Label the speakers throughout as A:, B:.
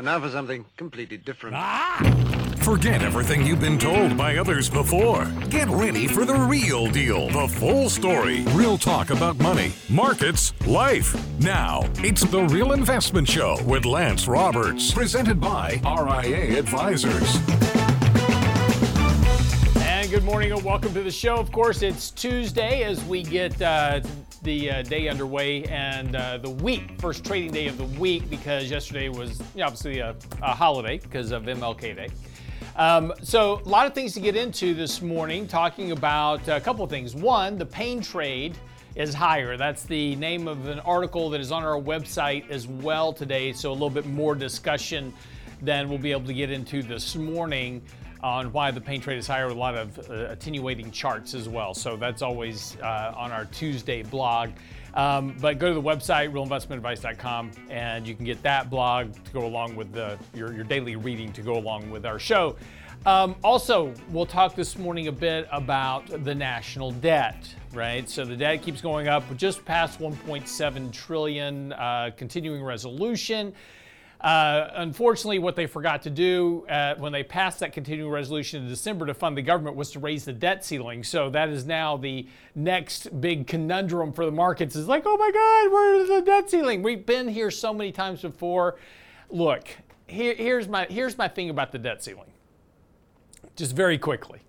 A: And now for something completely different. Ah!
B: Forget everything you've been told by others before. Get ready for the real deal, the full story, real talk about money, markets, life. Now, it's the Real Investment Show with Lance Roberts, presented by RIA Advisors.
C: And good morning and welcome to the show. Of course, it's Tuesday as we get uh, the uh, day underway and uh, the week, first trading day of the week, because yesterday was you know, obviously a, a, holiday because of MLK Day. Um, so, a lot of things to get into this morning, talking about a couple of things. One, the pain trade is higher. That's the name of an article that is on our website as well today. So, a little bit more discussion than we'll be able to get into this morning on why the pain trade is higher with a lot of uh, attenuating charts as well. So that's always uh, on our Tuesday blog. Um, but go to the website, realinvestmentadvice.com, and you can get that blog to go along with the, your, your daily reading to go along with our show. Um, also, we'll talk this morning a bit about the national debt, right? So the debt keeps going up, just past 1.7 trillion, uh, continuing resolution. Uh, unfortunately, what they forgot to do uh, when they passed that continuing resolution in December to fund the government was to raise the debt ceiling. So that is now the next big conundrum for the markets. Is like, oh my God, where's the debt ceiling? We've been here so many times before. Look, here, here's my here's my thing about the debt ceiling. Just very quickly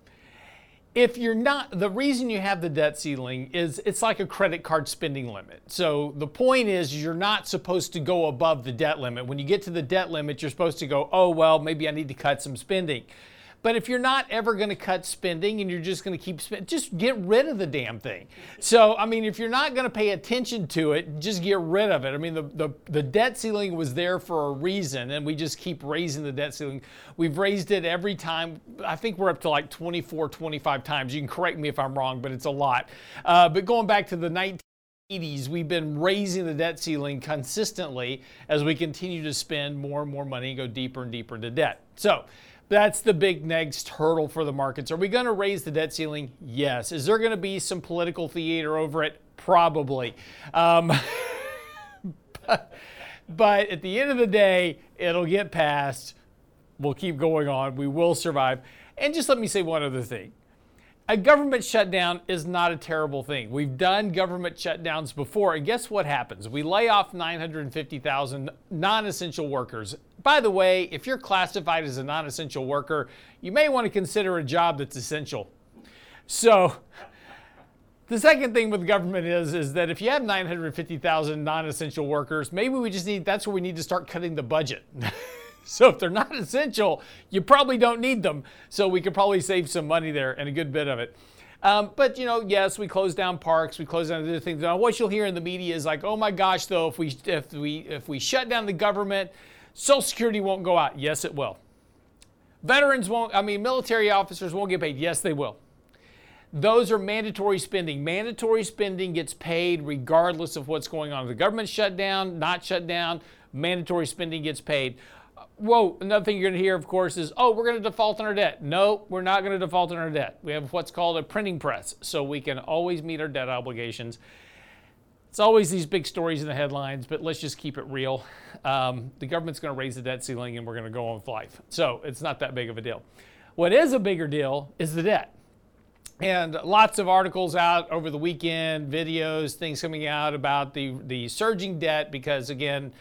C: if you're not the reason you have the debt ceiling is it's like a credit card spending limit. So the point is you're not supposed to go above the debt limit. When you get to the debt limit you're supposed to go oh well maybe i need to cut some spending but if you're not ever going to cut spending and you're just going to keep spending, just get rid of the damn thing. So, I mean, if you're not going to pay attention to it, just get rid of it. I mean, the, the, the debt ceiling was there for a reason, and we just keep raising the debt ceiling. We've raised it every time. I think we're up to like 24, 25 times. You can correct me if I'm wrong, but it's a lot. Uh, but going back to the 19 80s, we've been raising the debt ceiling consistently as we continue to spend more and more money and go deeper and deeper into debt. So, that's the big next hurdle for the markets. Are we going to raise the debt ceiling? Yes. Is there going to be some political theater over it? Probably. Um, but, but at the end of the day, it'll get passed. We'll keep going on. We will survive. And just let me say one other thing a government shutdown is not a terrible thing. We've done government shutdowns before, and guess what happens? We lay off 950,000 non essential workers. By the way, if you're classified as a non essential worker, you may want to consider a job that's essential. So, the second thing with government is is that if you have 950,000 non-essential workers, maybe we just need that's where we need to start cutting the budget. So if they're not essential, you probably don't need them. So we could probably save some money there and a good bit of it. Um, but you know, yes, we close down parks, we close down other things. Now, what you'll hear in the media is like, "Oh my gosh, though, if we if we if we shut down the government, Social Security won't go out." Yes, it will. Veterans won't. I mean, military officers won't get paid. Yes, they will. Those are mandatory spending. Mandatory spending gets paid regardless of what's going on. If the government shut down, not shut down, mandatory spending gets paid whoa, another thing you're going to hear, of course, is, oh, we're going to default on our debt. No, we're not going to default on our debt. We have what's called a printing press, so we can always meet our debt obligations. It's always these big stories in the headlines, but let's just keep it real. Um, the government's going to raise the debt ceiling and we're going to go on with life. So it's not that big of a deal. What is a bigger deal is the debt. And lots of articles out over the weekend, videos, things coming out about the, the surging debt because, again,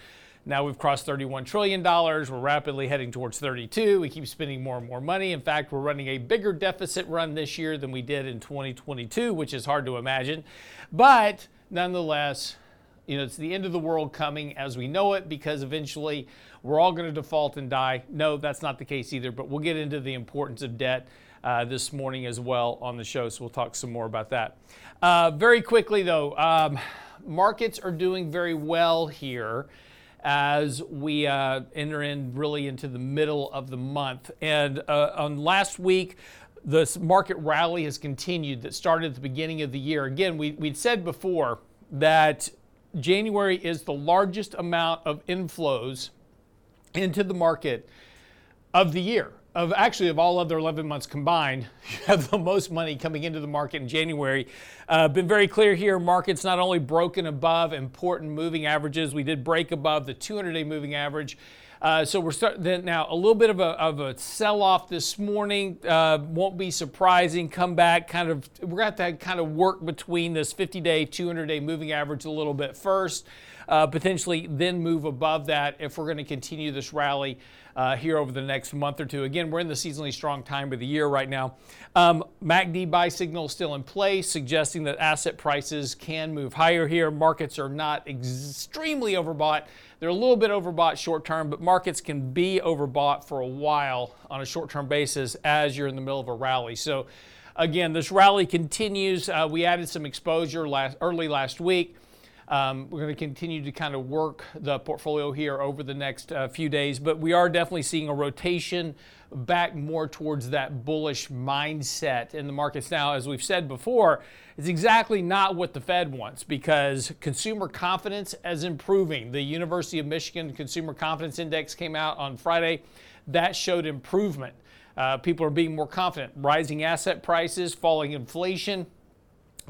C: now we've crossed $31 trillion. We're rapidly heading towards 32. We keep spending more and more money. In fact, we're running a bigger deficit run this year than we did in 2022, which is hard to imagine. But nonetheless, you know, it's the end of the world coming as we know it because eventually we're all going to default and die. No, that's not the case either, but we'll get into the importance of debt. Uh, this morning as well on the show, so we'll talk some more about that. Uh, very quickly, though, um, markets are doing very well here as we uh, enter in really into the middle of the month. And uh, on last week, this market rally has continued that started at the beginning of the year. Again, we, we'd said before that January is the largest amount of inflows into the market of the year of actually of all other 11 months combined, you have the most money coming into the market in January. Uh, been very clear here. Markets not only broken above important moving averages, we did break above the 200-day moving average. Uh, so we're starting now a little bit of a, of a sell off this morning. Uh, won't be surprising. Come back, kind of. We're going to have to kind of work between this 50 day, 200 day moving average a little bit first, uh, potentially then move above that if we're going to continue this rally uh, here over the next month or two. Again, we're in the seasonally strong time of the year right now. Um, MACD buy signal still in place, suggesting that asset prices can move higher here. Markets are not extremely overbought. They're a little bit overbought short term, but markets can be overbought for a while on a short term basis as you're in the middle of a rally. So, again, this rally continues. Uh, we added some exposure last, early last week. Um, we're going to continue to kind of work the portfolio here over the next uh, few days, but we are definitely seeing a rotation back more towards that bullish mindset in the markets. Now, as we've said before, it's exactly not what the Fed wants because consumer confidence is improving. The University of Michigan Consumer Confidence Index came out on Friday. That showed improvement. Uh, people are being more confident. Rising asset prices, falling inflation,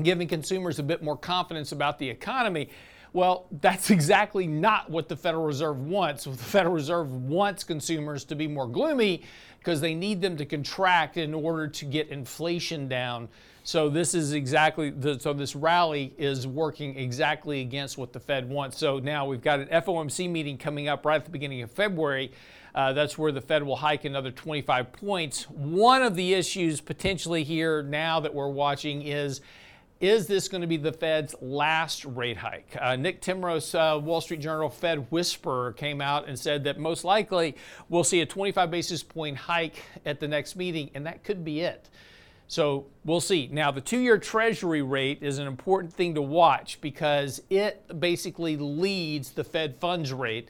C: giving consumers a bit more confidence about the economy. Well, that's exactly not what the Federal Reserve wants. The Federal Reserve wants consumers to be more gloomy because they need them to contract in order to get inflation down. So this is exactly the, so this rally is working exactly against what the Fed wants. So now we've got an FOMC meeting coming up right at the beginning of February. Uh, that's where the Fed will hike another 25 points. One of the issues potentially here now that we're watching is is this going to be the Fed's last rate hike? Uh, Nick Timiraos, uh, Wall Street Journal Fed Whisperer, came out and said that most likely we'll see a 25 basis point hike at the next meeting, and that could be it. So we'll see. Now, the two year Treasury rate is an important thing to watch because it basically leads the Fed funds rate.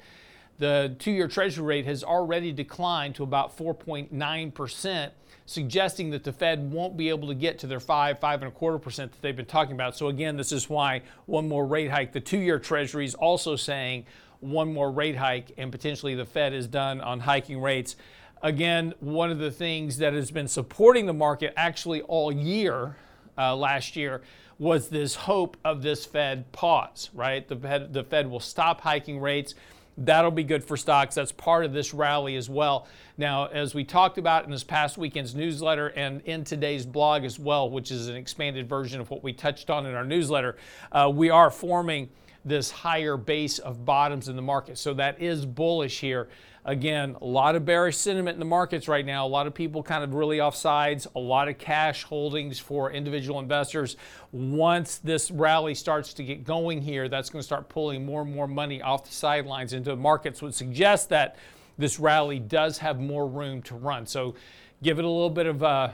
C: The two year Treasury rate has already declined to about 4.9% suggesting that the Fed won't be able to get to their five, five and a quarter percent that they've been talking about. So again, this is why one more rate hike. The two-year Treasury is also saying one more rate hike, and potentially the Fed is done on hiking rates. Again, one of the things that has been supporting the market actually all year, uh, last year, was this hope of this Fed pause, right? The Fed, the Fed will stop hiking rates. That'll be good for stocks. That's part of this rally as well. Now, as we talked about in this past weekend's newsletter and in today's blog as well, which is an expanded version of what we touched on in our newsletter, uh, we are forming this higher base of bottoms in the market. So that is bullish here. Again, a lot of bearish sentiment in the markets right now. A lot of people kind of really off sides, a lot of cash holdings for individual investors. Once this rally starts to get going here, that's going to start pulling more and more money off the sidelines into the markets, would suggest that this rally does have more room to run. So give it a little bit of uh,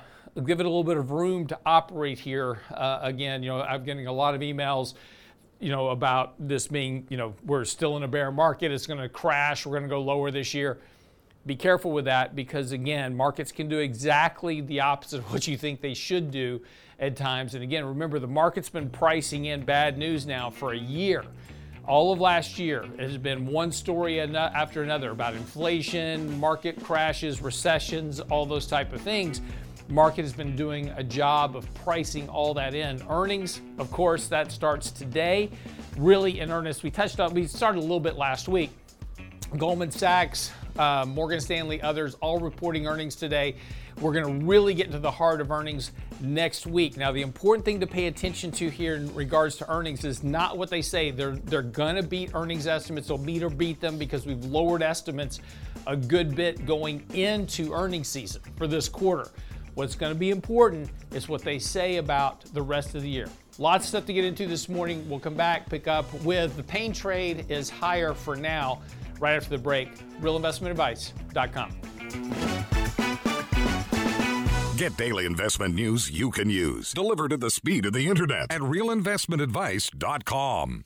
C: give it a little bit of room to operate here. Uh, again, you know, I'm getting a lot of emails you know, about this being, you know, we're still in a bear market, it's going to crash, we're going to go lower this year. Be careful with that because, again, markets can do exactly the opposite of what you think they should do at times. And again, remember, the market's been pricing in bad news now for a year. All of last year it has been one story after another about inflation, market crashes, recessions, all those type of things market has been doing a job of pricing all that in. Earnings, of course, that starts today. Really in earnest. We touched on, we started a little bit last week. Goldman Sachs, uh, Morgan Stanley, others all reporting earnings today. We're going to really get into the heart of earnings next week. Now, the important thing to pay attention to here in regards to earnings is not what they say. They're they're going to beat earnings estimates. They'll meet or beat them because we've lowered estimates a good bit going into earnings season for this quarter. What's going to be important is what they say about the rest of the year. Lots of stuff to get into this morning. We'll come back, pick up with the pain trade is higher for now, right after the break. RealInvestmentAdvice.com.
B: Get daily investment news you can use, delivered at the speed of the internet at realinvestmentadvice.com.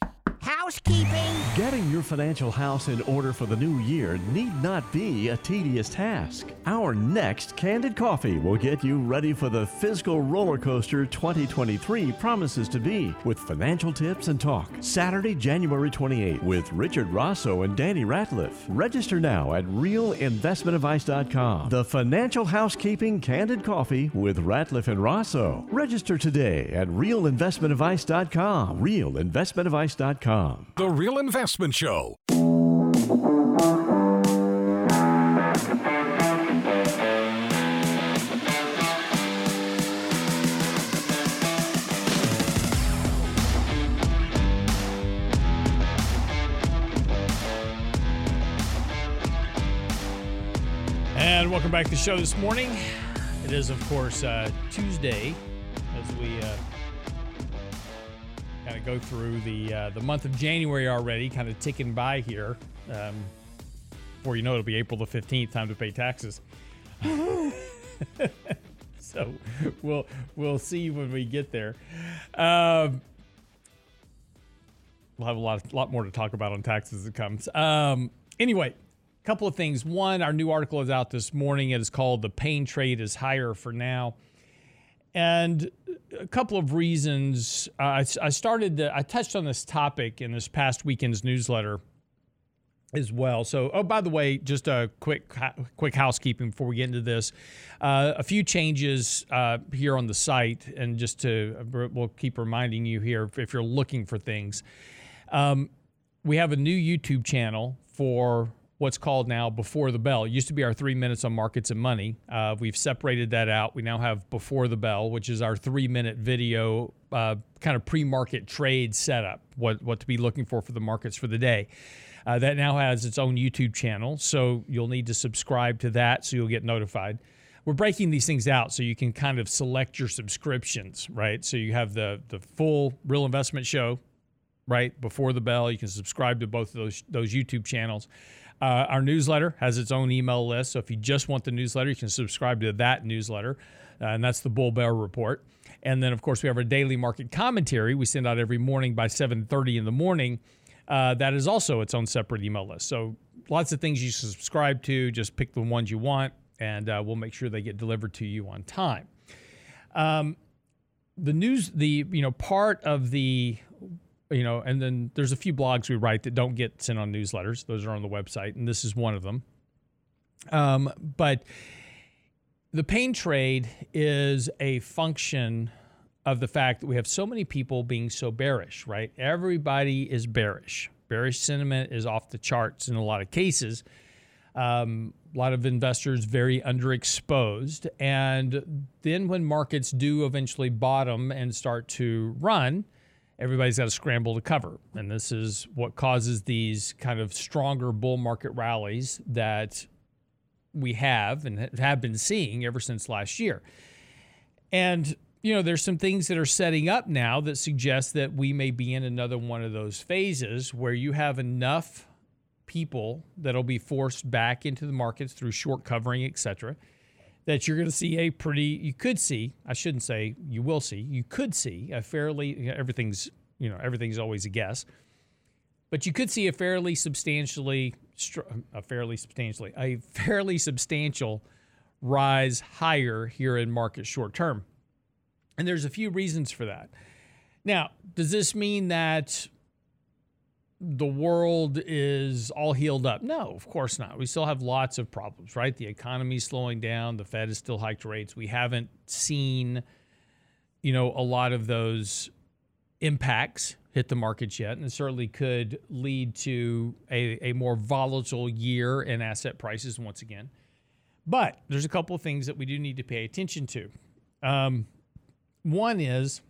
D: Housekeeping.
E: Getting your financial house in order for the new year need not be a tedious task. Our next Candid Coffee will get you ready for the fiscal roller coaster 2023 promises to be with financial tips and talk. Saturday, January 28 with Richard Rosso and Danny Ratliff. Register now at realinvestmentadvice.com. The Financial Housekeeping Candid Coffee with Ratliff and Rosso. Register today at realinvestmentadvice.com. Realinvestmentadvice.com.
B: The Real Investment Show.
C: And welcome back to the show this morning. It is, of course, uh, Tuesday as we uh, kind of go through the uh, the month of January already, kind of ticking by here. Um, before you know it, it'll be April the 15th, time to pay taxes. so we'll we'll see when we get there. Um, we'll have a lot lot more to talk about on taxes as it comes. Um, anyway, a couple of things. One, our new article is out this morning. It is called "The Pain Trade is Higher for Now," and a couple of reasons. Uh, I, I started. The, I touched on this topic in this past weekend's newsletter as well. So, oh, by the way, just a quick quick housekeeping before we get into this. Uh, a few changes uh, here on the site, and just to we'll keep reminding you here if you're looking for things. Um, we have a new YouTube channel for what's called now Before the Bell. It used to be our three minutes on markets and money. Uh, we've separated that out. We now have Before the Bell, which is our three minute video uh, kind of pre market trade setup, what, what to be looking for for the markets for the day. Uh, that now has its own YouTube channel, so you'll need to subscribe to that so you'll get notified. We're breaking these things out so you can kind of select your subscriptions, right? So you have the the full real investment show, right before the bell. You can subscribe to both of those those YouTube channels. Uh, our newsletter has its own email list. So if you just want the newsletter, you can subscribe to that newsletter. Uh, and that's the Bull Bear Report. And then, of course, we have our daily market commentary we send out every morning by 7.30 in the morning. Uh, that is also its own separate email list. So lots of things you subscribe to. Just pick the ones you want, and uh, we'll make sure they get delivered to you on time. Um, the news, the you know part of the you know, and then there's a few blogs we write that don't get sent on newsletters. Those are on the website, and this is one of them. Um, but the pain trade is a function of the fact that we have so many people being so bearish, right? Everybody is bearish. Bearish sentiment is off the charts in a lot of cases. Um, a lot of investors very underexposed. And then when markets do eventually bottom and start to run, everybody's got to scramble to cover. And this is what causes these kind of stronger bull market rallies that we have and have been seeing ever since last year. And, you know, there's some things that are setting up now that suggest that we may be in another one of those phases where you have enough people that'll be forced back into the markets through short covering, et cetera, that you're going to see a pretty, you could see, I shouldn't say you will see, you could see a fairly, everything's, you know, everything's always a guess, but you could see a fairly substantially, a fairly substantially, a fairly substantial rise higher here in market short term. And there's a few reasons for that. Now, does this mean that the world is all healed up. No, of course not. We still have lots of problems, right? The economy's slowing down. The Fed is still hiked rates. We haven't seen, you know, a lot of those impacts hit the markets yet, and it certainly could lead to a, a more volatile year in asset prices once again. But there's a couple of things that we do need to pay attention to. Um, one is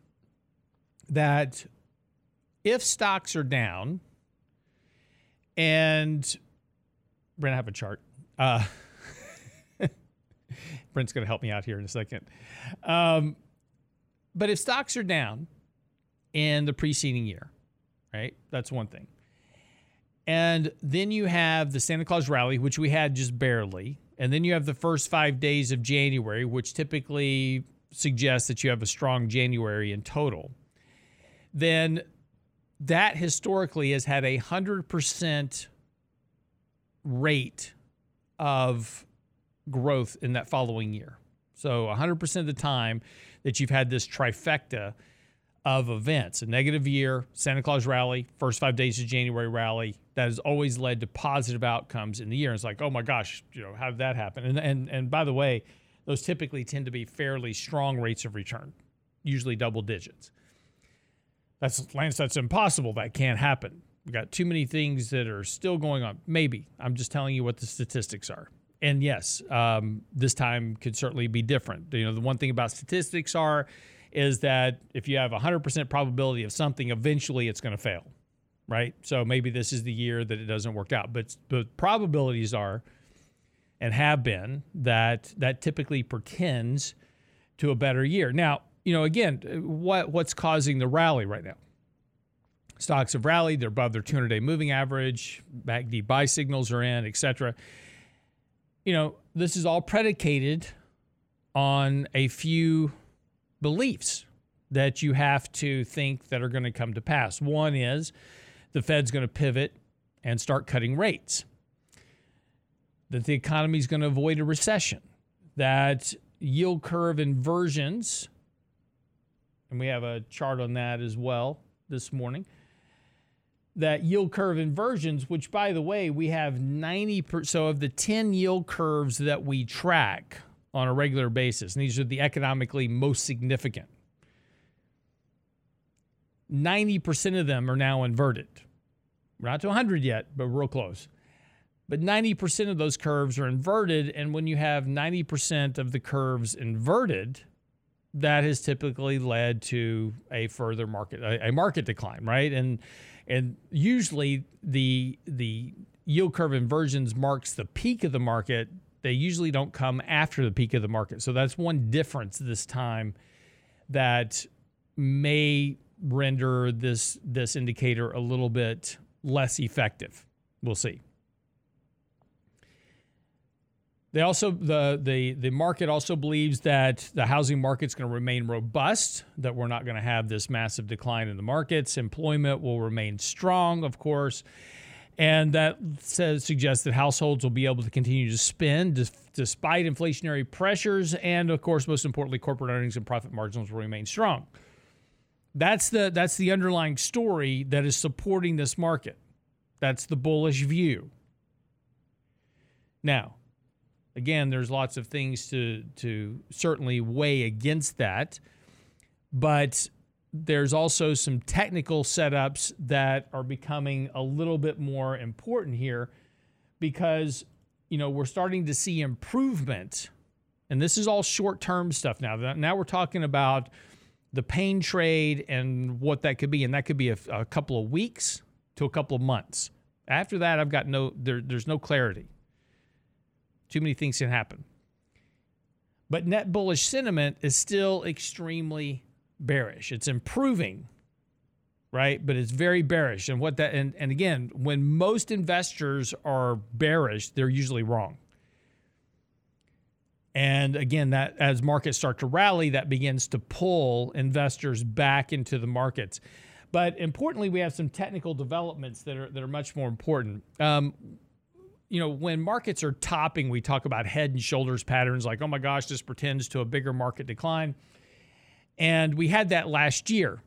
C: that if stocks are down, and Brent, I have a chart. Uh, Brent's going to help me out here in a second. Um, but if stocks are down in the preceding year, right? That's one thing. And then you have the Santa Claus rally, which we had just barely. And then you have the first five days of January, which typically suggests that you have a strong January in total. Then that historically has had a 100% rate of growth in that following year. So 100% of the time that you've had this trifecta of events, a negative year, Santa Claus rally, first five days of January rally, that has always led to positive outcomes in the year. It's like, oh my gosh, you know, how did that happen? And and and by the way, those typically tend to be fairly strong rates of return, usually double digits. That's Lance, that's impossible. That can't happen. We got too many things that are still going on. Maybe. I'm just telling you what the statistics are. And yes, um, this time could certainly be different. You know, the one thing about statistics are is that if you have a 100% probability of something, eventually it's going to fail, right? So maybe this is the year that it doesn't work out. But the probabilities are and have been that that typically portends to a better year. Now, you know, again, uh, what what's causing the rally right now? Stocks have rallied; they're above their 200-day moving average. MACD buy signals are in, etc. You know, this is all predicated on a few beliefs that you have to think that are going to come to pass. One is the Fed's going to pivot and start cutting rates. That the economy is going to avoid a recession. That yield curve inversions, and we have a chart on that as well this morning. That yield curve inversions, which by the way, we have 90 per, so of the 10 yield curves that we track on a regular basis, and these are the economically most significant 90% of them are now inverted. We're not to 100 yet, but real close. But 90% of those curves are inverted. And when you have 90% of the curves inverted, that has typically led to a further market a, a, market decline, right? And and usually the the yield curve inversions marks the peak of the market. They usually don't come after the peak of the market. So that's one difference this time that may render this this indicator a little bit less effective. We'll see. They also the the the market also believes that the housing market's going to remain robust, that we're not going to have this massive decline in the markets. Employment will remain strong, of course, and that says suggests that households will be able to continue to spend despite inflationary pressures, and of course, most importantly, corporate earnings and profit margins will remain strong. That's the that's the underlying story that is supporting this market. That's the bullish view. Now, again, there's lots of things to to certainly weigh against that, but there's also some technical setups that are becoming a little bit more important here because you know we're starting to see improvement and this is all short-term stuff now now we're talking about the pain trade and what that could be. And that could be a, a couple of weeks to a couple of months. After that, I've got no, there, there's no clarity. Too many things can happen. But net bullish sentiment is still extremely bearish. It's improving, right? But it's very bearish. And what that, and, and again, when most investors are bearish, they're usually wrong. And again, that as markets start to rally, that begins to pull investors back into the markets. But importantly, we have some technical developments that are that are much more important. Um, you know, when markets are topping, we talk about head and shoulders patterns, like, oh my gosh, this pretends to a bigger market decline. And we had that last year,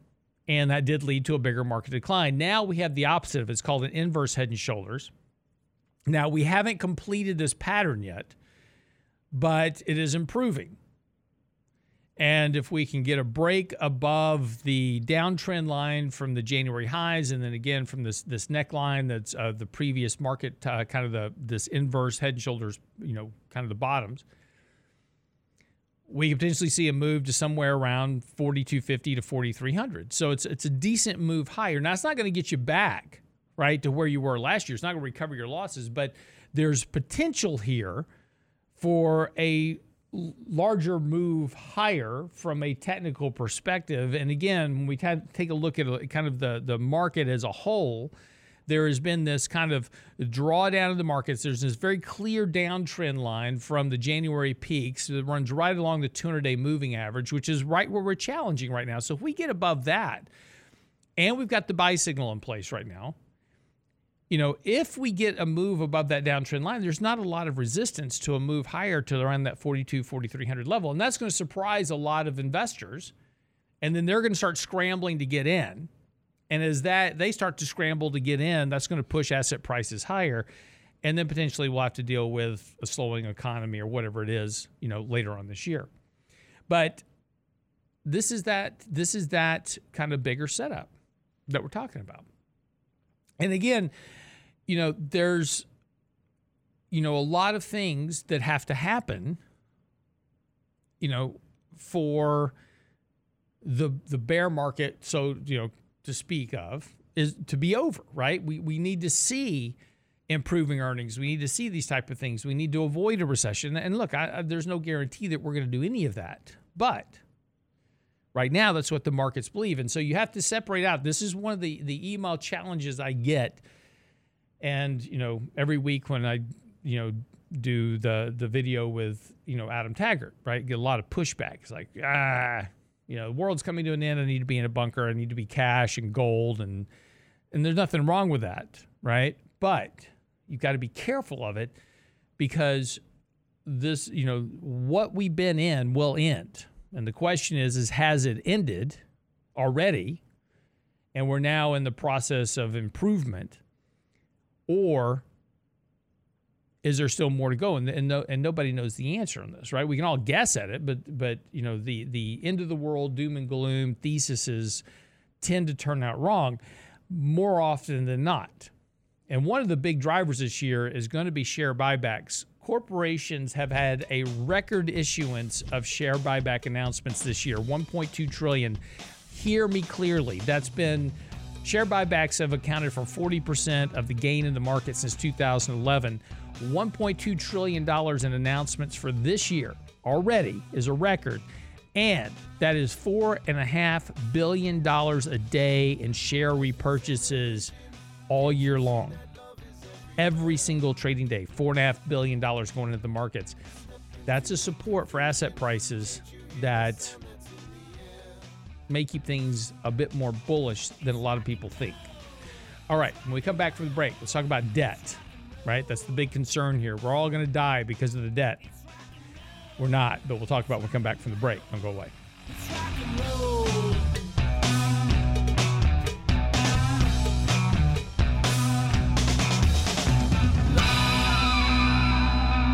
C: and that did lead to a bigger market decline. Now we have the opposite of it. It's called an inverse head and shoulders. Now we haven't completed this pattern yet but it is improving. And if we can get a break above the downtrend line from the January highs, and then again from this this neckline that's uh, the previous market, uh, kind of the this inverse head and shoulders, you know, kind of the bottoms, we could potentially see a move to somewhere around 4250 to 4300. So it's it's a decent move higher. Now it's not going to get you back right to where you were last year. It's not going to recover your losses, but there's potential here for a larger move higher from a technical perspective. And again, when we take a look at uh, kind of the, the market as a whole, there has been this kind of drawdown of the markets. There's this very clear downtrend line from the January peaks that runs right along the 200 day moving average, which is right where we're challenging right now. So if we get above that, and we've got the buy signal in place right now, you know, if we get a move above that downtrend line, there's not a lot of resistance to a move higher to around that 42, 4300 level. And that's going to surprise a lot of investors. And then they're going to start scrambling to get in. And as that they start to scramble to get in, that's going to push asset prices higher. And then potentially we'll have to deal with a slowing economy or whatever it is, you know, later on this year. But this is that this is that kind of bigger setup that we're talking about. And again, you know, there's, you know, a lot of things that have to happen, you know, for the the bear market, so you know, to speak of, is to be over, right? We we need to see improving earnings. We need to see these type of things. We need to avoid a recession. And look, I, I, there's no guarantee that we're going to do any of that. But right now, that's what the markets believe. And so you have to separate out. This is one of the the email challenges I get. And you know, every week when I you know do the the video with you know Adam Taggart, right? Get a lot of pushback. It's like ah, you know, the world's coming to an end. I need to be in a bunker. I need to be cash and gold, and and there's nothing wrong with that, right? But you've got to be careful of it because this, you know, what we've been in will end. And the question is, is has it ended already? And we're now in the process of improvement, or is there still more to go? And and, no, and nobody knows the answer on this, right? We can all guess at it, but but you know the the end of the world doom and gloom theses tend to turn out wrong more often than not. And one of the big drivers this year is going to be share buybacks. Corporations have had a record issuance of share buyback announcements this year, 1.2 trillion. Hear me clearly. That's been share buybacks have accounted for 40% of the gain in the market since 2011. $1.2 trillion in announcements for this year already is a record. And that is $4.5 billion a day in share repurchases all year long. Every single trading day, $4.5 billion going into the markets. That's a support for asset prices that may keep things a bit more bullish than a lot of people think. All right, when we come back from the break, let's talk about debt right? That's the big concern here. We're all going to die because of the debt. We're not, but we'll talk about when we come back from the break. Don't go away.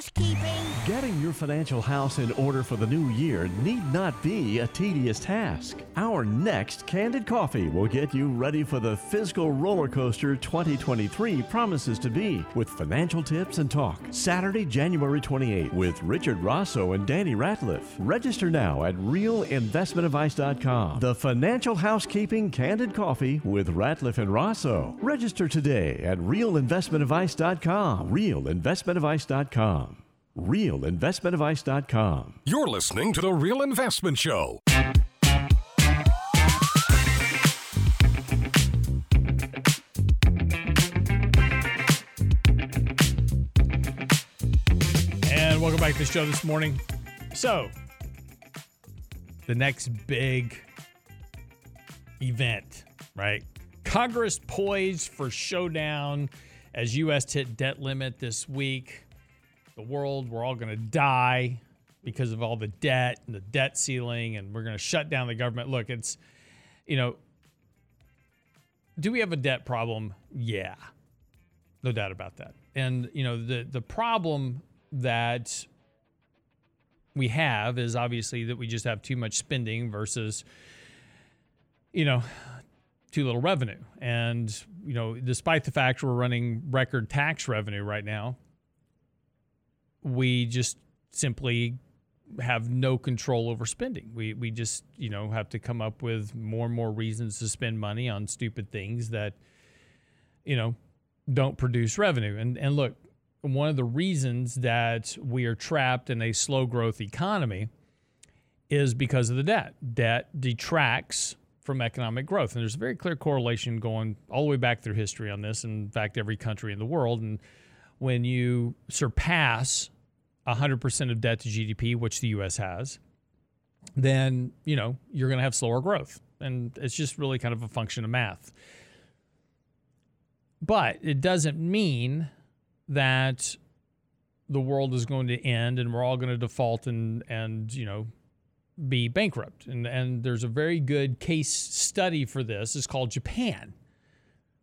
E: housekeeping. Getting your financial house in order for the new year need not be a tedious task. Our next Candid Coffee will get you ready for the fiscal roller coaster 2023 promises to be with financial tips and talk. Saturday, January 28th with Richard Rosso and Danny Ratliff. Register now at realinvestmentadvice.com. The Financial Housekeeping Candid Coffee with Ratliff and Rosso. Register today at realinvestmentadvice.com. Realinvestmentadvice.com. RealInvestmentAdvice.com.
B: You're listening to The Real Investment Show.
C: And welcome back to the show this morning. So, the next big event, right? Congress poised for showdown as U.S. hit debt limit this week the world. We're all going to die because of all the debt and the debt ceiling, and we're going to shut down the government. Look, it's, you know, do we have a debt problem? Yeah, no doubt about that. And you know, the the problem that we have is obviously that we just have too much spending versus, you know, too little revenue. And you know, despite the fact we're running record tax revenue right now, we just simply have no control over spending. We we just, you know, have to come up with more and more reasons to spend money on stupid things that you know, don't produce revenue. And and look, one of the reasons that we are trapped in a slow growth economy is because of the debt. Debt detracts from economic growth. And there's a very clear correlation going all the way back through history on this. In fact, every country in the world and when you surpass 100% of debt to GDP, which the US has, then, you know, you're going to have slower growth. And it's just really kind of a function of math. But it doesn't mean that the world is going to end and we're all going to default and and, you know, be bankrupt. And and there's a very good case study for this. It's called Japan.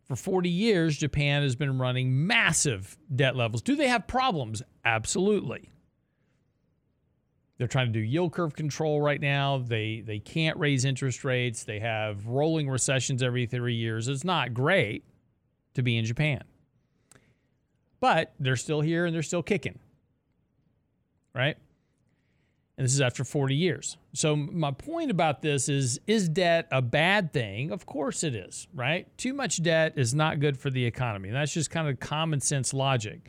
C: For 40 years, Japan has been running massive debt levels. Do they have problems? Absolutely. They're trying to do yield curve control right now. They they can't raise interest rates. They have rolling recessions every 3 years. It's not great to be in Japan. But they're still here and they're still kicking. Right? And this is after 40 years. So, my point about this is is debt a bad thing? Of course it is, right? Too much debt is not good for the economy. And that's just kind of common sense logic.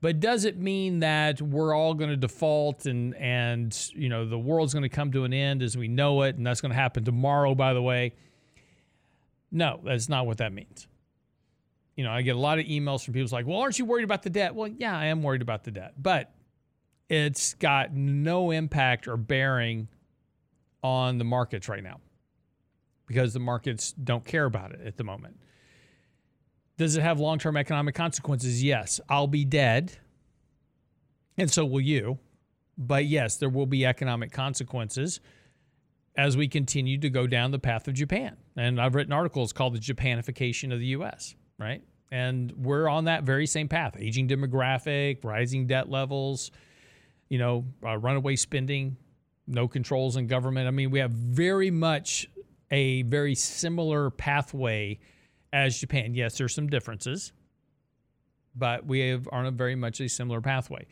C: But does it mean that we're all going to default and and you know the world's going to come to an end as we know it and that's going to happen tomorrow by the way? No, that's not what that means. You know, I get a lot of emails from people like, "Well, aren't you worried about the debt?" Well, yeah, I am worried about the debt, but it's got no impact or bearing on the markets right now because the markets don't care about it at the moment. Does it have long term economic consequences? Yes. I'll be dead, and so will you. But yes, there will be economic consequences as we continue to go down the path of Japan. And I've written articles called The Japanification of the US, right? And we're on that very same path aging demographic, rising debt levels, you know, uh, runaway spending, no controls in government. I mean, we have very much a very similar pathway as Japan. Yes, there's some differences, but we have, are on a very much a similar pathway.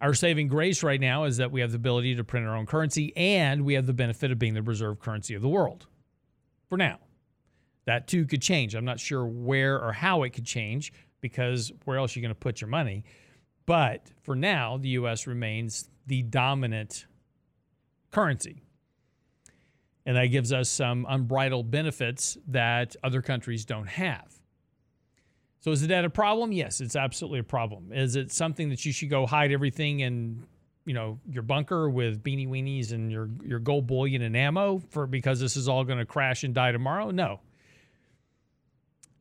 C: Our saving grace right now is that we have the ability to print our own currency and we have the benefit of being the reserve currency of the world for now. That too could change. I'm not sure where or how it could change because where else are you going to put your money? But for now, the US remains the dominant currency. And that gives us some unbridled benefits that other countries don't have. So is debt a problem? Yes, it's absolutely a problem. Is it something that you should go hide everything in, you know, your bunker with beanie weenies and your your gold bullion and ammo for because this is all going to crash and die tomorrow? No.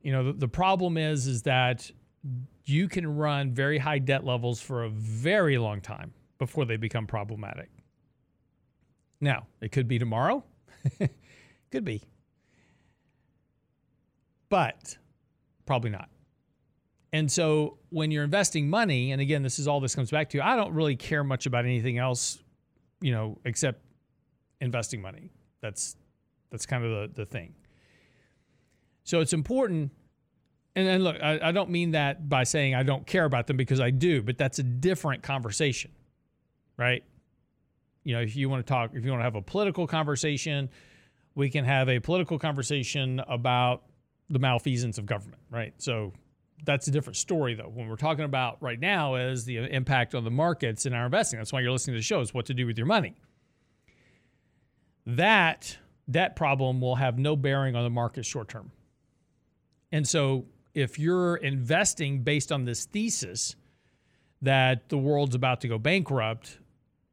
C: You know, the, the problem is is that you can run very high debt levels for a very long time before they become problematic. Now, it could be tomorrow. Could be. But probably not. And so when you're investing money, and again, this is all this comes back to, I don't really care much about anything else, you know, except investing money. That's that's kind of the, the thing. So it's important. And then look, I, I don't mean that by saying I don't care about them because I do, but that's a different conversation, right? you know, if you want to talk, if you want to have a political conversation, we can have a political conversation about the malfeasance of government, right? So that's a different story, though. When we're talking about right now is the impact on the markets and our investing. That's why you're listening to the show is what to do with your money. That that problem will have no bearing on the market short term. And so if you're investing based on this thesis that the world's about to go bankrupt,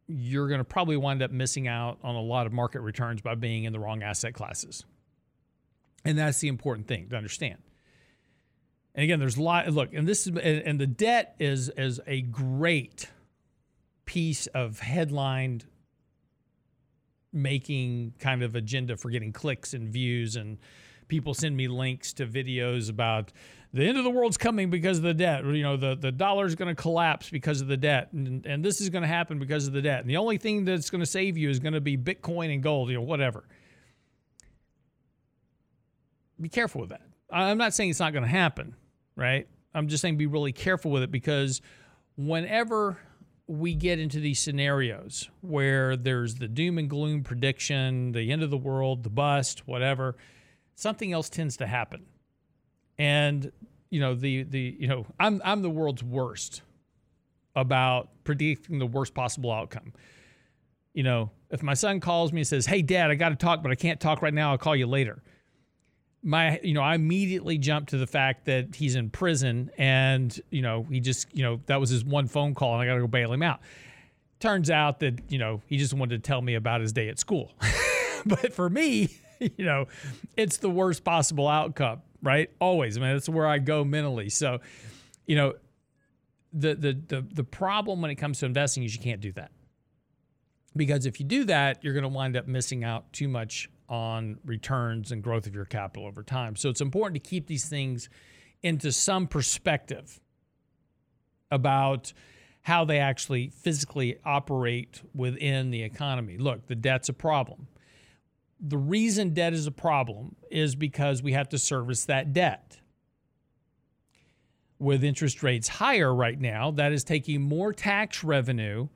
C: you're going to probably wind up missing out on a lot of market returns by being in the wrong asset classes. And that's the important thing to understand. And again, there's a lot. Look, and this is and the debt is is a great piece of headline making kind of agenda for getting clicks and views and people send me links to videos about the end of the world's coming because of the debt. You know, the, the dollar's going to collapse because of the debt. And, and this is going to happen because of the debt. And the only thing that's going to save you is going to be Bitcoin and gold, you know, whatever. Be careful with that. I'm not saying it's not going to happen, right? I'm just saying be really careful with it because whenever we get into these scenarios where there's the doom and gloom prediction, the end of the world, the bust, whatever, something else tends to happen and you know the the you know I'm I'm the world's worst about predicting the worst possible outcome. You know, if my son calls me and says, "Hey, Dad, I got to talk, but I can't talk right now. I'll call you later." My, you know, I immediately jump to the fact that he's in prison, and you know, he just, you know, that was his one phone call, and I got to go bail him out. Turns out that you know he just wanted to tell me about his day at school, but for me, you know, it's the worst possible outcome right? Always. I mean, that's where I go mentally. So, you know, the the the the problem when it comes to investing is you can't do that. Because if you do that, you're going to wind up missing out too much on returns and growth of your capital over time. So it's important to keep these things into some perspective about how they actually physically operate within the economy. Look, the debt's a problem the reason debt is a problem is because we have to service that debt. With interest rates higher right now, that is taking more tax revenue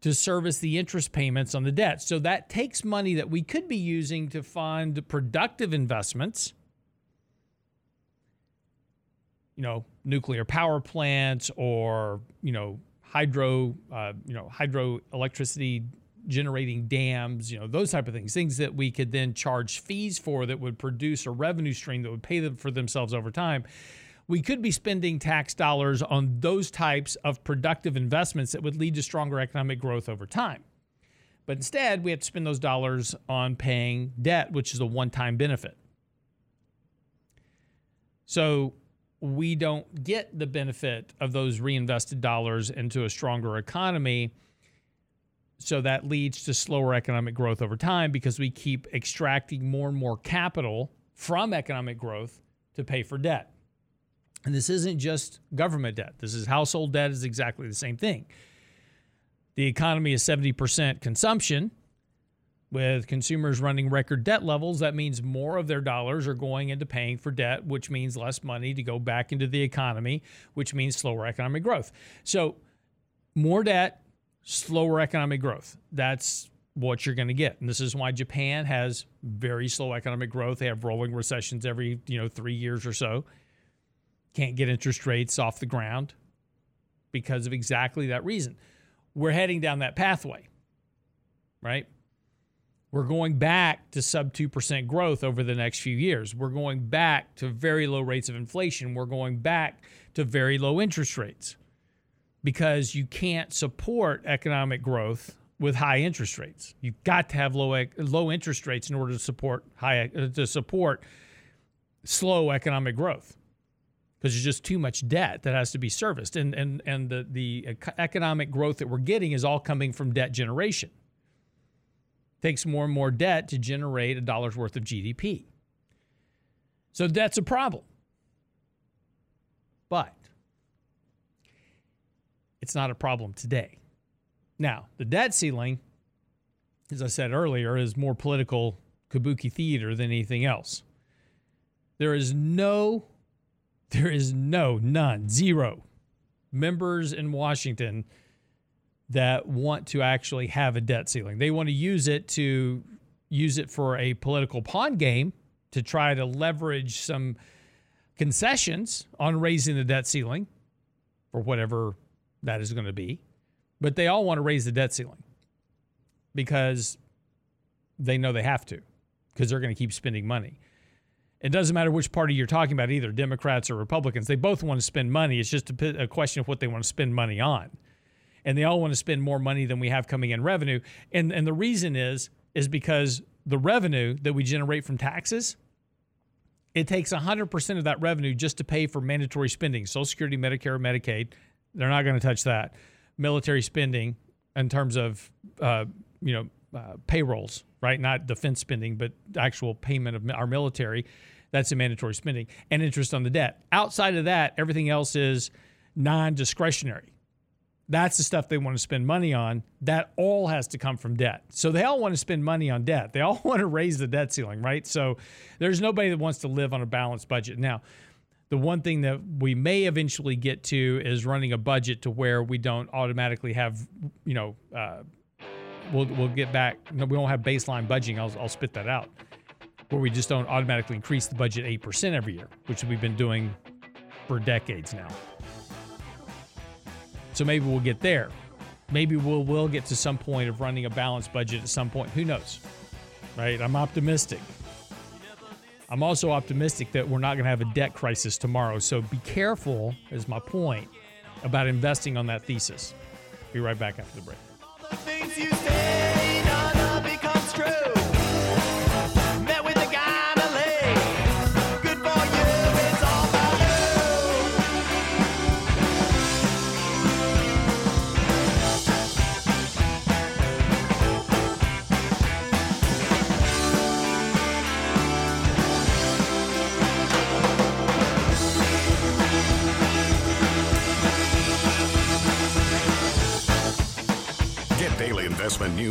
C: to service the interest payments on the debt. So that takes money that we could be using to fund productive investments. You know, nuclear power plants or, you know, hydro, uh, you know, hydroelectricity generating dams, you know, those type of things, things that we could then charge fees for that would produce a revenue stream that would pay them for themselves over time. We could be spending tax dollars on those types of productive investments that would lead to stronger economic growth over time. But instead, we have to spend those dollars on paying debt, which is a one time benefit. So we don't get the benefit of those reinvested dollars into a stronger economy so that leads to slower economic growth over time because we keep extracting more and more capital from economic growth to pay for debt. And this isn't just government debt. This is household debt is exactly the same thing. The economy is 70% consumption. With consumers running record debt levels, that means more of their dollars are going into paying for debt, which means less money to go back into the economy, which means slower economic growth. So, more debt, slower economic growth. That's what you're going to get. And this is why Japan has very slow economic growth. They have rolling recessions every, you know, 3 years or so. Can't get interest rates off the ground because of exactly that reason. We're heading down that pathway. Right? We're going back to sub 2% growth over the next few years. We're going back to very low rates of inflation. We're going back to very low interest rates because you can't support economic growth with high interest rates. You've got to have low low interest rates in order to support high uh, to support slow economic growth because there's just too much debt that has to be serviced and and and the the economic growth that we're getting is all coming from debt generation. It takes more and more debt to generate a dollar's worth of GDP. So that's a problem. But it's not a problem today. Now, the debt ceiling, as I said earlier, is more political kabuki theater than anything else. There is no, there is no, none, zero members in Washington that want to actually have a debt ceiling. They want to use it to use it for a political pawn game to try to leverage some concessions on raising the debt ceiling for whatever that is going to be. But they all want to raise the debt ceiling because they know they have to because they're going to keep spending money. It doesn't matter which party you're talking about, either Democrats or Republicans. They both want to spend money. It's just a, a question of what they want to spend money on. And they all want to spend more money than we have coming in revenue. And, and the reason is, is because the revenue that we generate from taxes, it takes 100% of that revenue just to pay for mandatory spending, Social Security, Medicare, Medicaid, they're not going to touch that. Military spending in terms of uh, you know uh, payrolls, right? Not defense spending, but actual payment of our military. That's a mandatory spending and interest on the debt. Outside of that, everything else is non-discretionary. That's the stuff they want to spend money on. That all has to come from debt. So they all want to spend money on debt. They all want to raise the debt ceiling, right? So there's nobody that wants to live on a balanced budget. Now, the one thing that we may eventually get to is running a budget to where we don't automatically have, you know, uh, we'll, we'll get back. We won't have baseline budgeting. I'll, I'll spit that out. Where we just don't automatically increase the budget 8% every year, which we've been doing for decades now. So maybe we'll get there. Maybe we'll, we'll get to some point of running a balanced budget at some point. Who knows? Right? I'm optimistic. I'm also optimistic that we're not going to have a debt crisis tomorrow. So be careful, is my point, about investing on that thesis. Be right back after the break.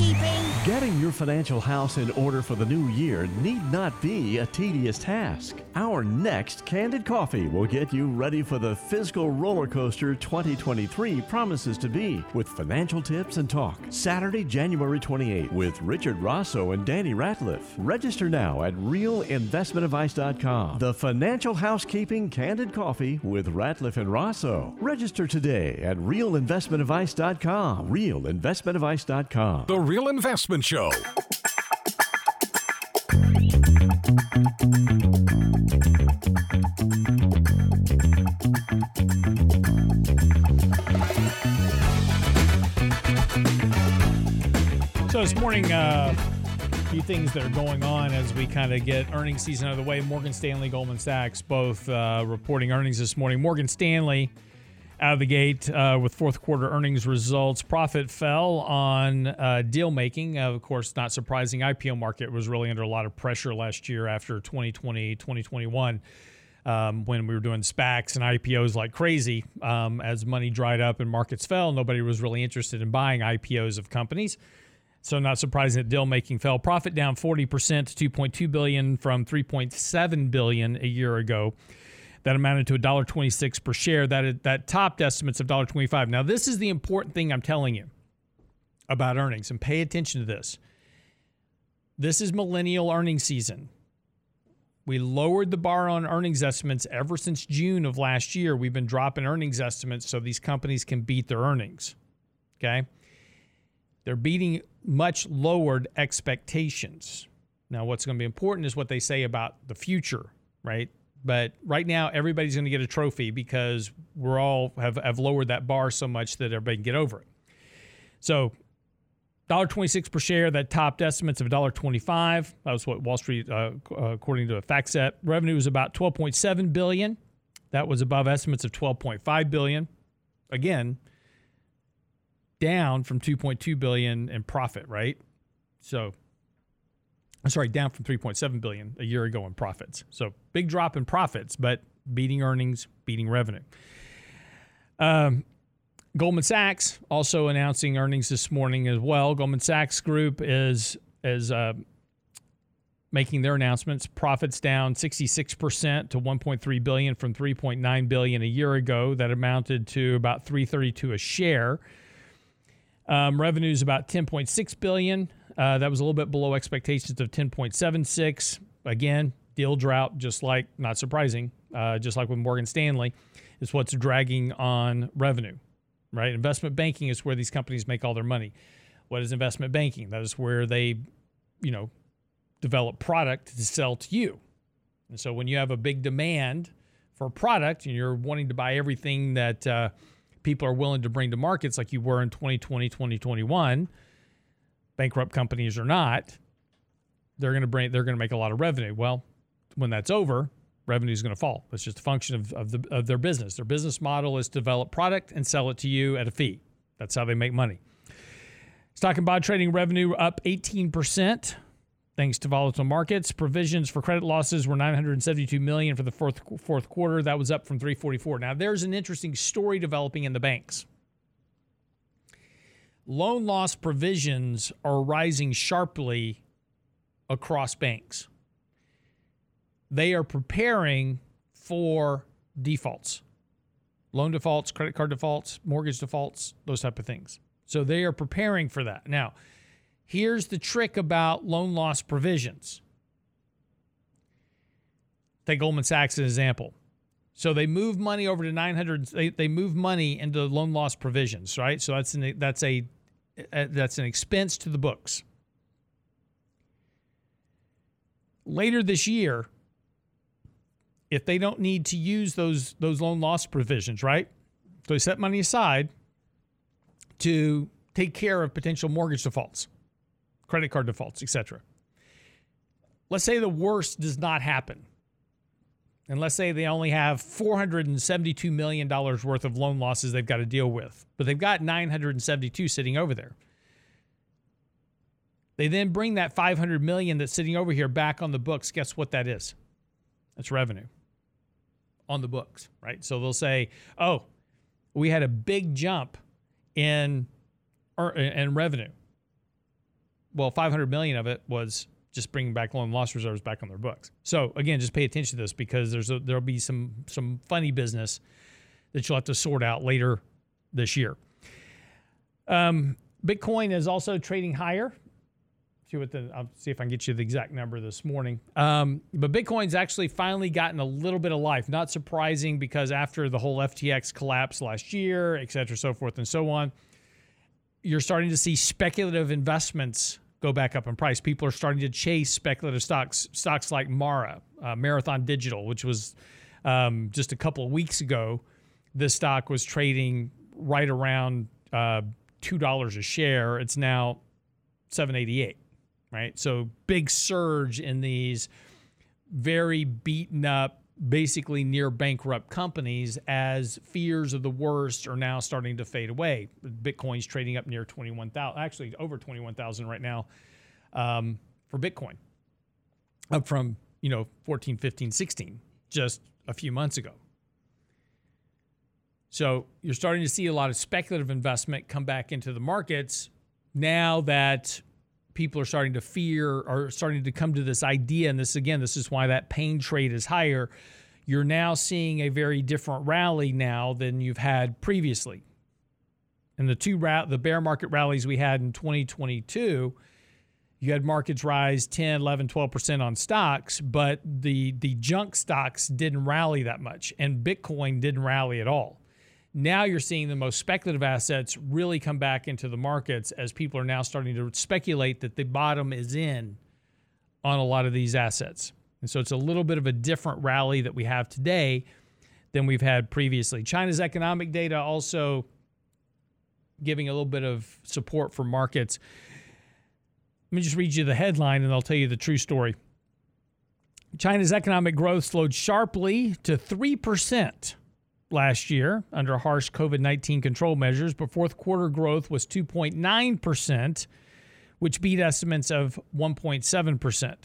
D: How housekeeping.
E: Getting your financial house in order for the new year need not be a tedious task. Our next Candid Coffee will get you ready for the fiscal roller coaster 2023 promises to be with financial tips and talk. Saturday, January 28th with Richard Rosso and Danny Ratliff. Register now at realinvestmentadvice.com. The Financial Housekeeping Candid Coffee with Ratliff and Rosso. Register today at realinvestmentadvice.com. Realinvestmentadvice.com.
B: The Real Investment Show.
C: So this morning, uh, a few things that are going on as we kind of get earnings season out of the way. Morgan Stanley, Goldman Sachs, both uh, reporting earnings this morning. Morgan Stanley out of the gate uh, with fourth quarter earnings results. Profit fell on uh, deal making. of course, not surprising. IPO market was really under a lot of pressure last year after 2020, 2021. Um, when we were doing SPACs and IPOs like crazy, um, as money dried up and markets fell, nobody was really interested in buying IPOs of companies. So not surprising that deal making fell. Profit down 40% to 2.2 billion from 3.7 billion a year ago. That amounted to $1.26 per share. That that topped estimates of $1.25. Now this is the important thing I'm telling you about earnings and pay attention to this. This is millennial earnings season. We lowered the bar on earnings estimates ever since June of last year. We've been dropping earnings estimates so these companies can beat their earnings. Okay? They're beating much lowered expectations. Now, what's going to be important is what they say about the future, right? But right now, everybody's going to get a trophy because we're all have, have lowered that bar so much that everybody can get over it. So, $1.26 per share, that topped estimates of $1.25. That was what Wall Street, uh, according to a FactSet. Revenue was about 12.7 billion. That was above estimates of 12.5 billion. Again, down from 2.2 billion in profit, right? So I'm sorry, down from 3.7 billion a year ago in profits. So big drop in profits, but beating earnings, beating revenue. Um, Goldman Sachs also announcing earnings this morning as well. Goldman Sachs Group is is uh, making their announcements. Profits down 66% to 1.3 billion from 3.9 billion a year ago. That amounted to about 332 a share. Um, revenue is about 10.6 billion. Uh, that was a little bit below expectations of 10.76. Again, deal drought, just like not surprising, uh, just like with Morgan Stanley, is what's dragging on revenue. Right, investment banking is where these companies make all their money. What is investment banking? That is where they, you know, develop product to sell to you. And so when you have a big demand for a product and you're wanting to buy everything that uh, people are willing to bring to markets like you were in 2020, 2021, bankrupt companies or not, they're going to bring they're going to make a lot of revenue. Well, when that's over, revenue is going to fall. It's just a function of, of, the, of their business. Their business model is to develop product and sell it to you at a fee. That's how they make money. Stock and bond trading revenue up 18% thanks to volatile markets. Provisions for credit losses were 972 million for the fourth fourth quarter. That was up from 344. Now there's an interesting story developing in the banks. Loan loss provisions are rising sharply across banks. They are preparing for defaults. Loan defaults, credit card defaults, mortgage defaults, those type of things. So they are preparing for that. Now, Here's the trick about loan loss provisions. Take Goldman Sachs as an example. So they move money over to 900 they, they move money into loan loss provisions, right? So that's an that's a Uh, that's an expense to the books. Later this year, if they don't need to use those those loan loss provisions, right? So they set money aside to take care of potential mortgage defaults credit card defaults, etc. Let's say the worst does not happen. And let's say they only have $472 million worth of loan losses they've got to deal with, but they've got 972 sitting over there. They then bring that 500 million that's sitting over here back on the books. Guess what that is? That's revenue on the books, right? So they'll say, "Oh, we had a big jump in er, in revenue well, 500 million of it was just bringing back loan loss reserves back on their books. So again, just pay attention to this because there's a, there'll be some some funny business that you'll have to sort out later this year. Um, Bitcoin is also trading higher. See what the I'll see if I can get you the exact number this morning. Um, but Bitcoin's actually finally gotten a little bit of life. Not surprising because after the whole FTX collapse last year, et cetera, so forth and so on, you're starting to see speculative investments go back up in price. People are starting to chase speculative stocks, stocks like Mara, uh, Marathon Digital, which was um, just a couple of weeks ago. This stock was trading right around uh, two dollars a share. It's now seven eighty eight. Right, so big surge in these very beaten up, basically near bankrupt companies as fears of the worst are now starting to fade away. Bitcoin's trading up near 21,000, actually over 21,000 right now um, for Bitcoin, up from, you know, 14, 15, 16 just a few months ago. So you're starting to see a lot of speculative investment come back into the markets now that people are starting to fear or starting to come to this idea. And this, again, this is why that pain trade is higher. You're now seeing a very different rally now than you've had previously. And the two ra- the bear market rallies we had in 2022, you had markets rise 10, 11, 12% on stocks, but the the junk stocks didn't rally that much and Bitcoin didn't rally at all. Now you're seeing the most speculative assets really come back into the markets as people are now starting to speculate that the bottom is in on a lot of these assets. And so it's a little bit of a different rally that we have today than we've had previously. China's economic data also giving a little bit of support for markets. Let me just read you the headline and I'll tell you the true story. China's economic growth slowed sharply to 3% last year under harsh COVID 19 control measures, but fourth quarter growth was 2.9%, which beat estimates of 1.7%.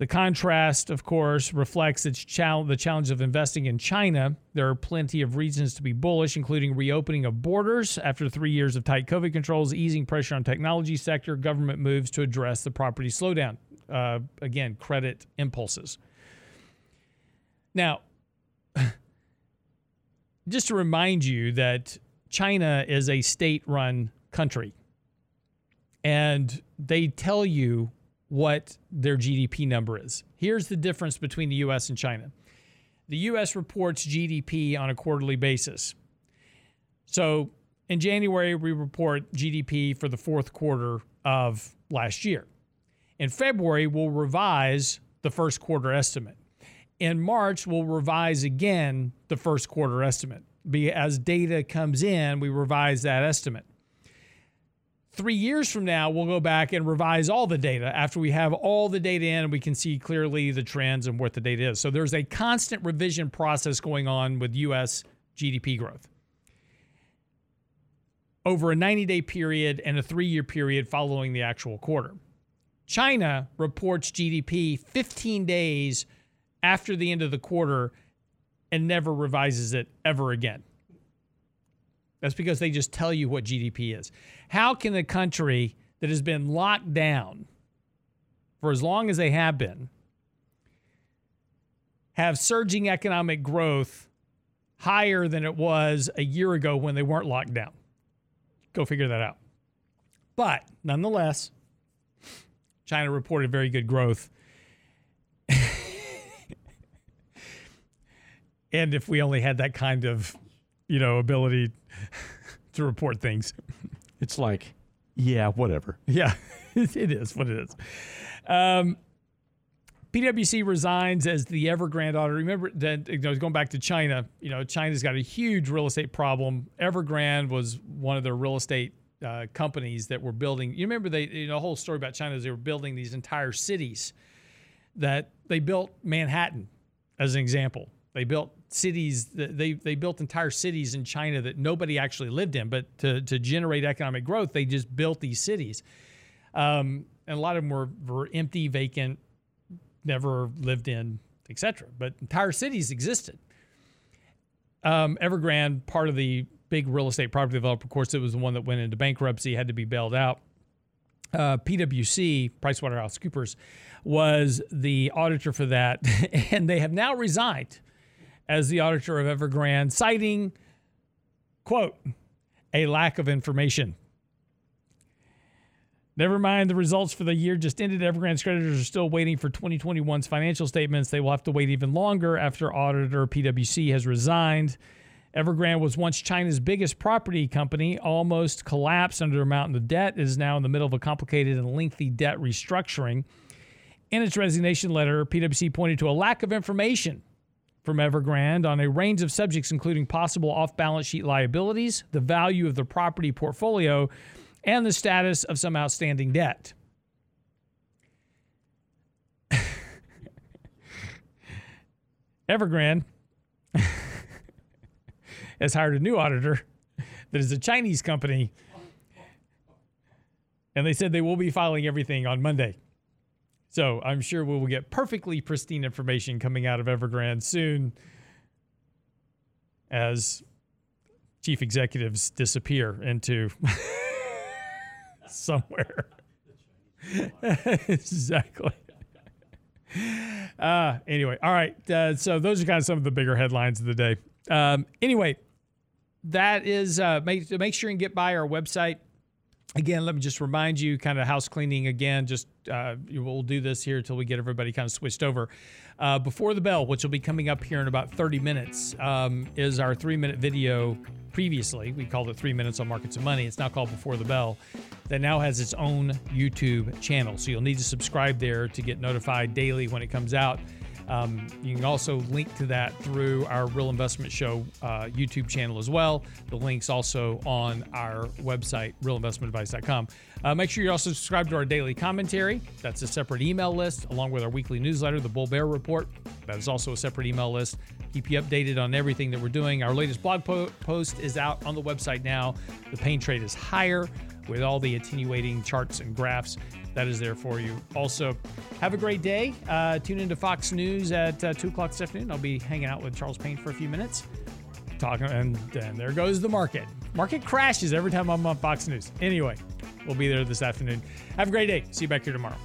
C: The contrast, of course, reflects its chal- the challenge of investing in China. There are plenty of reasons to be bullish, including reopening of borders after three years of tight COVID controls, easing pressure on technology sector, government moves to address the property slowdown. Uh, again, credit impulses. Now, just to remind you that China is a state run country and they tell you what their GDP number is. Here's the difference between the US and China the US reports GDP on a quarterly basis. So in January, we report GDP for the fourth quarter of last year. In February, we'll revise the first quarter estimate. In March, we'll revise again the first quarter estimate. Be as data comes in, we revise that estimate. Three years from now, we'll go back and revise all the data after we have all the data in and we can see clearly the trends and what the data is. So there's a constant revision process going on with US GDP growth over a 90 day period and a three year period following the actual quarter. China reports GDP 15 days after the end of the quarter and never revises it ever again. That's because they just tell you what GDP is. How can a country that has been locked down for as long as they have been have surging economic growth higher than it was a year ago when they weren't locked down? Go figure that out. But nonetheless, China reported very good growth. And if we only had that kind of, you know, ability to report things.
E: It's like, yeah, whatever.
C: Yeah, it is what it is. Um, PwC resigns as the Evergrande auditor. Remember that you know, going back to China. You know, China's got a huge real estate problem. Evergrande was one of their real estate uh, companies that were building. You remember they, you know, the whole story about China is they were building these entire cities. That they built Manhattan, as an example. They built cities. They they built entire cities in China that nobody actually lived in, but to to generate economic growth, they just built these cities. Um, and a lot of them were, were empty, vacant, never lived in, etc. But entire cities existed. Um, Evergrande, part of the big real estate property developer, of course, it was the one that went into bankruptcy, had to be bailed out. uh, PwC, PricewaterhouseCoopers, was the auditor for that, and they have now resigned as the auditor of Evergrande, citing, quote, a lack of information. Never mind the results for the year just ended. Evergrande's creditors are still waiting for 2021's financial statements. They will have to wait even longer after auditor PwC has resigned. Evergrande was once China's biggest property company, almost collapsed under a mountain of debt, it is now in the middle of a complicated and lengthy debt restructuring. In its resignation letter, PwC pointed to a lack of information from Evergrande on a range of subjects, including possible off balance sheet liabilities, the value of the property portfolio, and the status of some outstanding debt. Evergrande has hired a new auditor that is a Chinese company, and they said they will be filing everything on Monday. So I'm sure we will get perfectly pristine information coming out of Evergrande soon as chief executives disappear into somewhere. exactly. Uh, anyway, all right. Uh, so those are kind of some of the bigger headlines of the day. Um, anyway, that is uh, make make sure and get by our website. Again, let me just remind you, kind of house cleaning again. Just uh, we'll do this here until we get everybody kind of switched over. Uh, Before the bell, which will be coming up here in about 30 minutes, um, is our three-minute video. Previously, we called it Three Minutes on Markets and Money. It's now called Before the Bell. That now has its own YouTube channel, so you'll need to subscribe there to get notified daily when it comes out. Um, you can also link to that through our Real Investment Show uh, YouTube channel as well. The link's also on our website, realinvestmentadvice.com. Uh, make sure you also subscribe to our daily commentary. That's a separate email list, along with our weekly newsletter, the Bull Bear Report. That is also a separate email list. Keep you updated on everything that we're doing. Our latest blog po- post is out on the website now. The pain trade is higher with all the attenuating charts and graphs that is there for you. Also, have a great day. Uh, tune into Fox News at uh, 2 o'clock this afternoon. I'll be hanging out with Charles Payne for a few minutes. Talking, and, and there goes the market. Market crashes every time I'm on Fox News. Anyway, we'll be there this afternoon. Have a great day. See you back here tomorrow.